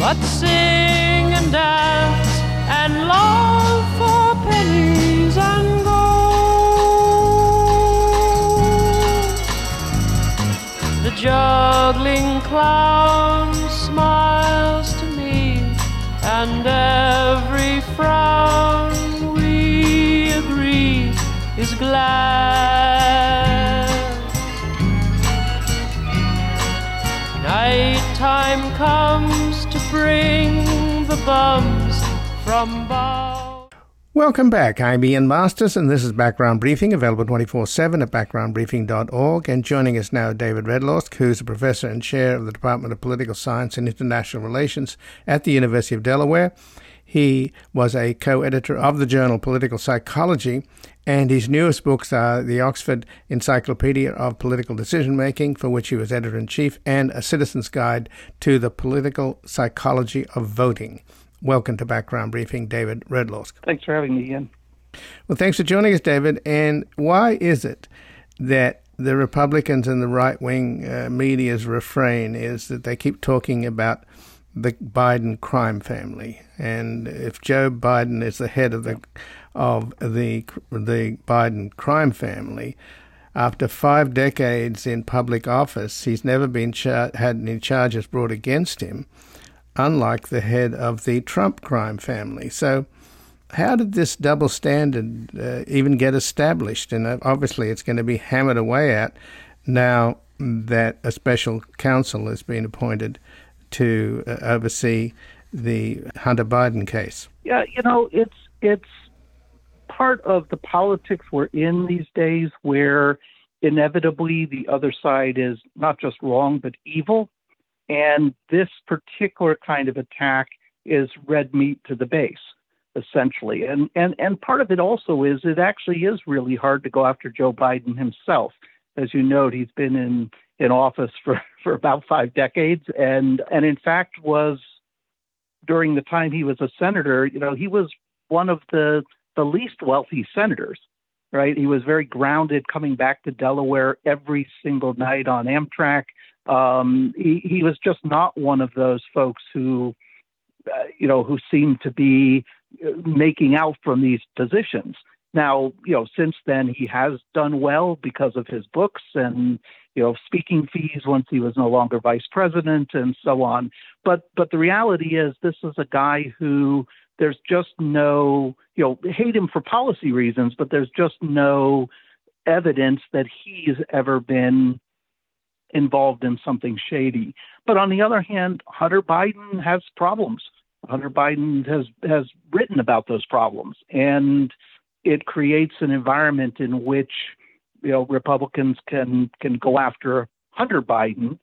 Let's sing and dance and love for pennies and gold. The juggling clown smiles and every frown we agree is glad. Nighttime comes to bring the bums from bar. Welcome back. I'm Ian Masters, and this is Background Briefing, available 24 7 at backgroundbriefing.org. And joining us now, David Redlawsk, who's a professor and chair of the Department of Political Science and International Relations at the University of Delaware. He was a co editor of the journal Political Psychology, and his newest books are the Oxford Encyclopedia of Political Decision Making, for which he was editor in chief, and A Citizen's Guide to the Political Psychology of Voting. Welcome to Background Briefing, David Redlawsk. Thanks for having me again. Well, thanks for joining us, David. And why is it that the Republicans and the right wing uh, media's refrain is that they keep talking about the Biden crime family, and if Joe Biden is the head of the of the the Biden crime family, after five decades in public office, he's never been char- had any charges brought against him unlike the head of the Trump crime family. So, how did this double standard uh, even get established? And uh, obviously, it's going to be hammered away at now that a special counsel has been appointed to uh, oversee the Hunter Biden case. Yeah, you know, it's it's part of the politics we're in these days, where inevitably the other side is not just wrong but evil, and this particular kind of attack is red meat to the base, essentially. And, and, and part of it also is it actually is really hard to go after Joe Biden himself. As you note, he's been in, in office for, for about five decades and, and in fact was during the time he was a senator, you know, he was one of the, the least wealthy senators right? He was very grounded coming back to Delaware every single night on Amtrak. Um, he, he, was just not one of those folks who, uh, you know, who seemed to be uh, making out from these positions. Now, you know, since then he has done well because of his books and you know speaking fees once he was no longer vice president and so on. But but the reality is this is a guy who there's just no you know hate him for policy reasons, but there's just no evidence that he's ever been involved in something shady. But on the other hand, Hunter Biden has problems. Hunter Biden has has written about those problems, and it creates an environment in which you know Republicans can can go after Hunter Biden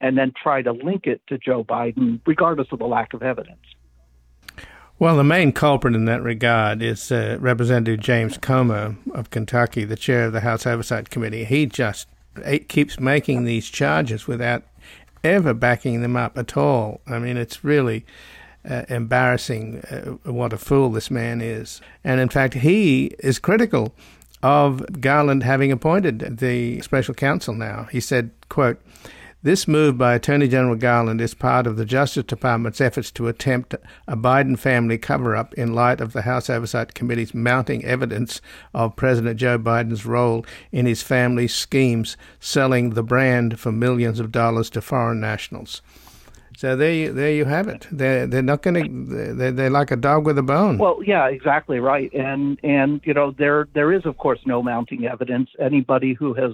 and then try to link it to Joe Biden, regardless of the lack of evidence. Well, the main culprit in that regard is uh, Representative James Comer of Kentucky, the chair of the House Oversight Committee. He just it keeps making these charges without ever backing them up at all. I mean, it's really uh, embarrassing uh, what a fool this man is. And in fact, he is critical of Garland having appointed the special counsel now. He said, quote, this move by Attorney General Garland is part of the Justice Department's efforts to attempt a Biden family cover up in light of the House Oversight Committee's mounting evidence of President Joe Biden's role in his family's schemes selling the brand for millions of dollars to foreign nationals. So there, you, there you have it. They're they're not going to. They're, they're like a dog with a bone. Well, yeah, exactly right. And and you know there there is of course no mounting evidence. Anybody who has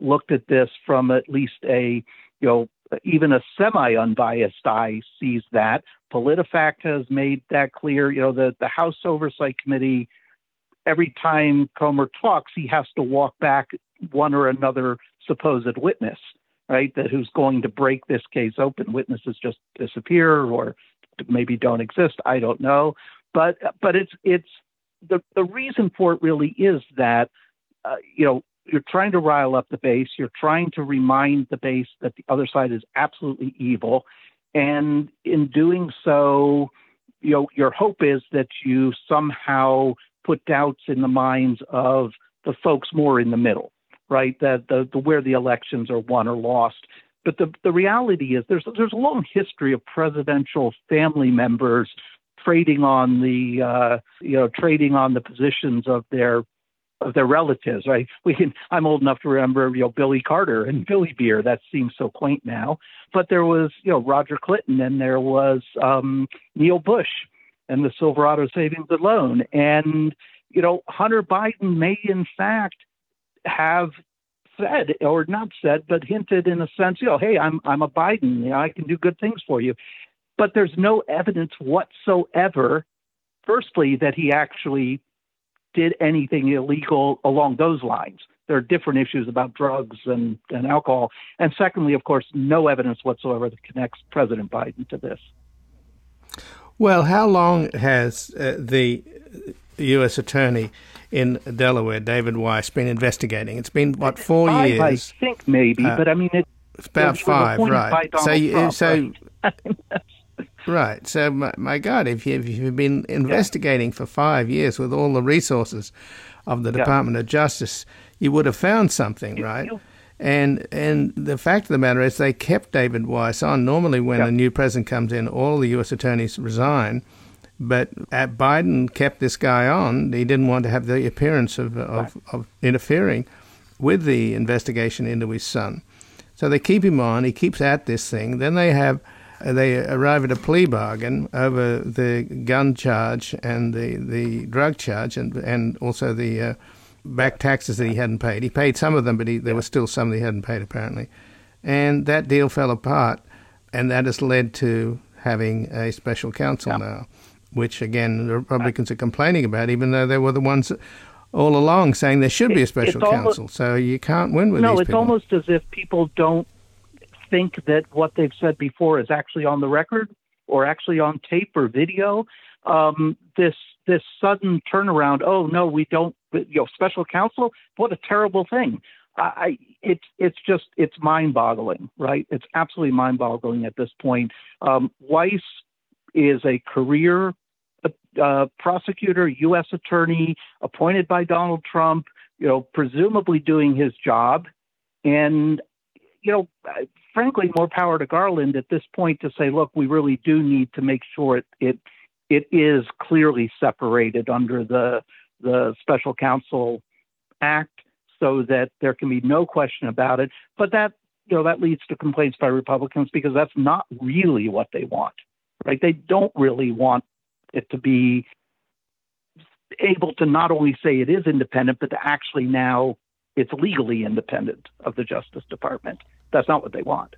looked at this from at least a, you know, even a semi-unbiased eye sees that. PolitiFact has made that clear. You know, the, the House Oversight Committee, every time Comer talks, he has to walk back one or another supposed witness, right? That who's going to break this case open. Witnesses just disappear or maybe don't exist. I don't know. But but it's it's the the reason for it really is that uh, you know you're trying to rile up the base. You're trying to remind the base that the other side is absolutely evil. And in doing so, you know, your hope is that you somehow put doubts in the minds of the folks more in the middle, right? That the, the where the elections are won or lost. But the, the reality is there's there's a long history of presidential family members trading on the uh, you know trading on the positions of their of their relatives, right? We can. I'm old enough to remember, you know, Billy Carter and Billy Beer. That seems so quaint now. But there was, you know, Roger Clinton, and there was um, Neil Bush, and the Silverado Savings and Loan, and you know, Hunter Biden may in fact have said, or not said, but hinted in a sense, you know, hey, I'm I'm a Biden, you know, I can do good things for you. But there's no evidence whatsoever, firstly, that he actually did anything illegal along those lines. There are different issues about drugs and, and alcohol. And secondly, of course, no evidence whatsoever that connects President Biden to this. Well, how long has uh, the U.S. Attorney in Delaware, David Weiss, been investigating? It's been what four five, years? I think maybe, uh, but I mean it. It's about five, right? so, you, Trump, so, right? right. So, my, my God, if, you, if you've been investigating yeah. for five years with all the resources of the Department of Justice, you would have found something, right? And and the fact of the matter is, they kept David Weiss on. Normally, when yeah. a new president comes in, all the U.S. attorneys resign. But Biden kept this guy on. He didn't want to have the appearance of, of, right. of interfering with the investigation into his son. So they keep him on. He keeps at this thing. Then they have they arrive at a plea bargain over the gun charge and the, the drug charge and and also the uh, back taxes that he hadn't paid. He paid some of them, but he, there were still some that he hadn't paid apparently. And that deal fell apart, and that has led to having a special counsel yeah. now, which again the Republicans are complaining about, even though they were the ones all along saying there should be a special counsel. Almost, so you can't win with no, these it's almost as if people don't think that what they've said before is actually on the record or actually on tape or video. Um, this this sudden turnaround. Oh no, we don't. You know, special counsel. What a terrible thing. I, it's it's just it's mind-boggling, right? It's absolutely mind-boggling at this point. Um, Weiss is a career uh, prosecutor, U.S. attorney, appointed by Donald Trump, you know, presumably doing his job. And, you know, frankly, more power to Garland at this point to say, look, we really do need to make sure it it, it is clearly separated under the the Special Counsel Act so that there can be no question about it. But that you know that leads to complaints by Republicans because that's not really what they want. Right? They don't really want it to be able to not only say it is independent, but to actually now it's legally independent of the Justice Department. That's not what they want.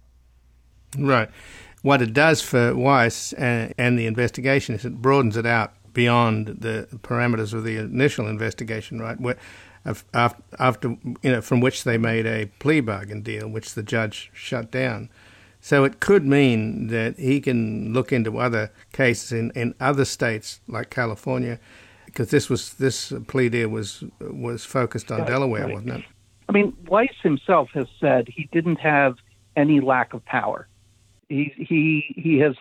Right. What it does for Weiss and, and the investigation is it broadens it out beyond the parameters of the initial investigation, right? Where, after you know, from which they made a plea bargain deal, which the judge shut down. So it could mean that he can look into other cases in, in other states like California, because this was this plea deal was was focused on Delaware, right. wasn't it? I mean, Weiss himself has said he didn't have any lack of power. He he he has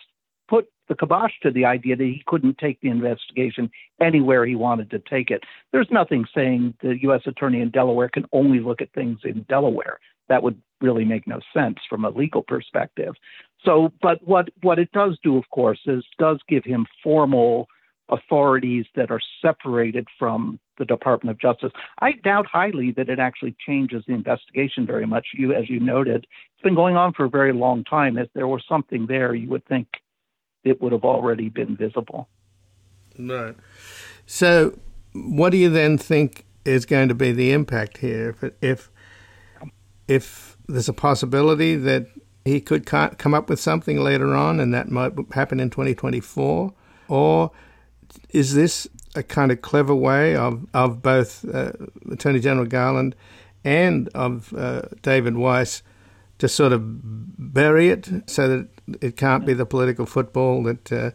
put the kibosh to the idea that he couldn't take the investigation anywhere he wanted to take it. There's nothing saying the U.S. attorney in Delaware can only look at things in Delaware. That would really make no sense from a legal perspective. So, but what, what it does do, of course, is does give him formal authorities that are separated from the Department of Justice. I doubt highly that it actually changes the investigation very much. You, as you noted, it's been going on for a very long time. If there was something there, you would think it would have already been visible. Right. So, what do you then think is going to be the impact here if if if there's a possibility that he could come up with something later on and that might happen in 2024? Or is this a kind of clever way of, of both uh, Attorney General Garland and of uh, David Weiss to sort of bury it so that it can't be the political football that uh,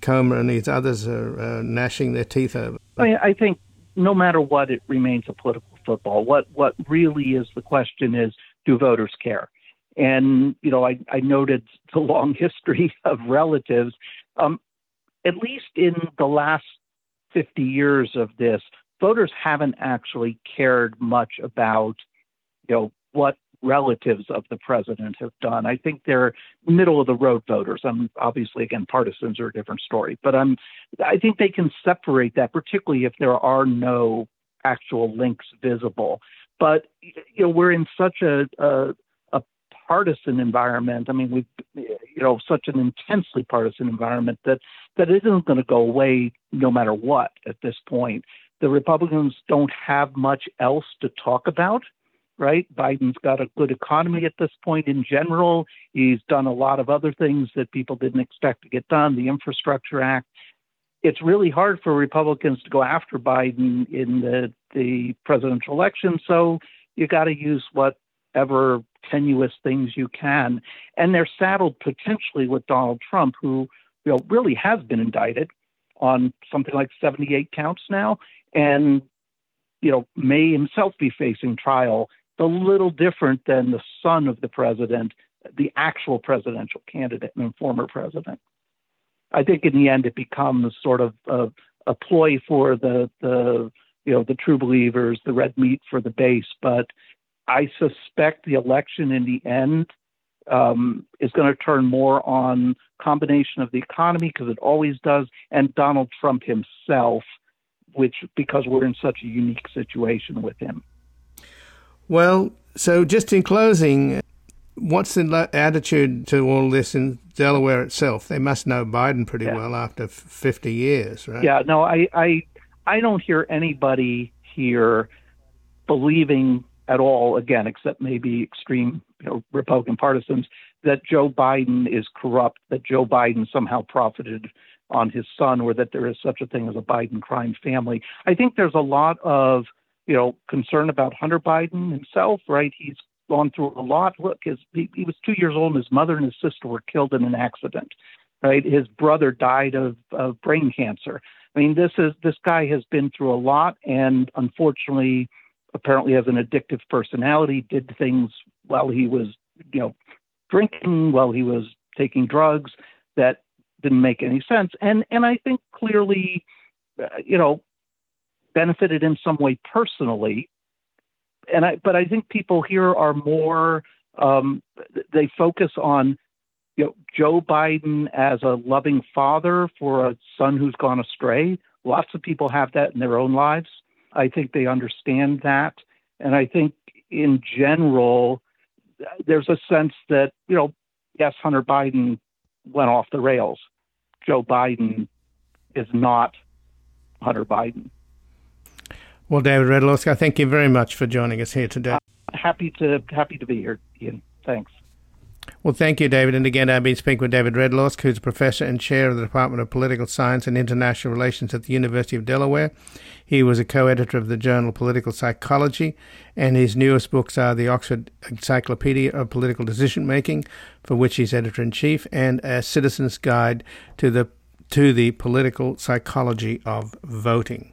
Comer and these others are uh, gnashing their teeth over? I, mean, I think no matter what, it remains a political football. What what really is the question is do voters care? And you know, I, I noted the long history of relatives. Um, at least in the last 50 years of this, voters haven't actually cared much about, you know, what relatives of the president have done. I think they're middle of the road voters. I'm obviously again partisans are a different story, but I'm I think they can separate that, particularly if there are no actual links visible. But you know, we're in such a, a, partisan environment. I mean, we you know such an intensely partisan environment that that isn't going to go away no matter what at this point. The Republicans don't have much else to talk about right? Biden's got a good economy at this point in general. He's done a lot of other things that people didn't expect to get done, the Infrastructure Act. It's really hard for Republicans to go after Biden in the, the presidential election. So you got to use whatever tenuous things you can. And they're saddled potentially with Donald Trump, who you know, really has been indicted on something like 78 counts now. And you know, may himself be facing trial a little different than the son of the president, the actual presidential candidate and former president. I think in the end it becomes sort of a, a ploy for the the you know the true believers, the red meat for the base. But I suspect the election in the end um, is going to turn more on combination of the economy because it always does, and Donald Trump himself, which because we're in such a unique situation with him. Well, so just in closing, what's the attitude to all this in Delaware itself? They must know Biden pretty yeah. well after 50 years, right? Yeah, no, I, I, I don't hear anybody here believing at all, again, except maybe extreme you know, Republican partisans, that Joe Biden is corrupt, that Joe Biden somehow profited on his son, or that there is such a thing as a Biden crime family. I think there's a lot of you know, concern about Hunter Biden himself, right? He's gone through a lot. Look, his he, he was two years old, and his mother and his sister were killed in an accident. Right, his brother died of, of brain cancer. I mean, this is this guy has been through a lot, and unfortunately, apparently has an addictive personality. Did things while he was, you know, drinking, while he was taking drugs that didn't make any sense. And and I think clearly, uh, you know, benefited in some way personally. And I, but I think people here are more um, they focus on you know Joe Biden as a loving father for a son who's gone astray. Lots of people have that in their own lives. I think they understand that, and I think in general there's a sense that you know yes, Hunter Biden went off the rails. Joe Biden is not Hunter Biden. Well, David Redlawsk, thank you very much for joining us here today. Uh, happy to happy to be here, Ian. Thanks. Well, thank you, David. And again, I've been speaking with David Redlawsk, who's a professor and chair of the Department of Political Science and International Relations at the University of Delaware. He was a co-editor of the journal Political Psychology, and his newest books are the Oxford Encyclopedia of Political Decision Making, for which he's editor in chief, and a Citizen's Guide to the to the Political Psychology of Voting.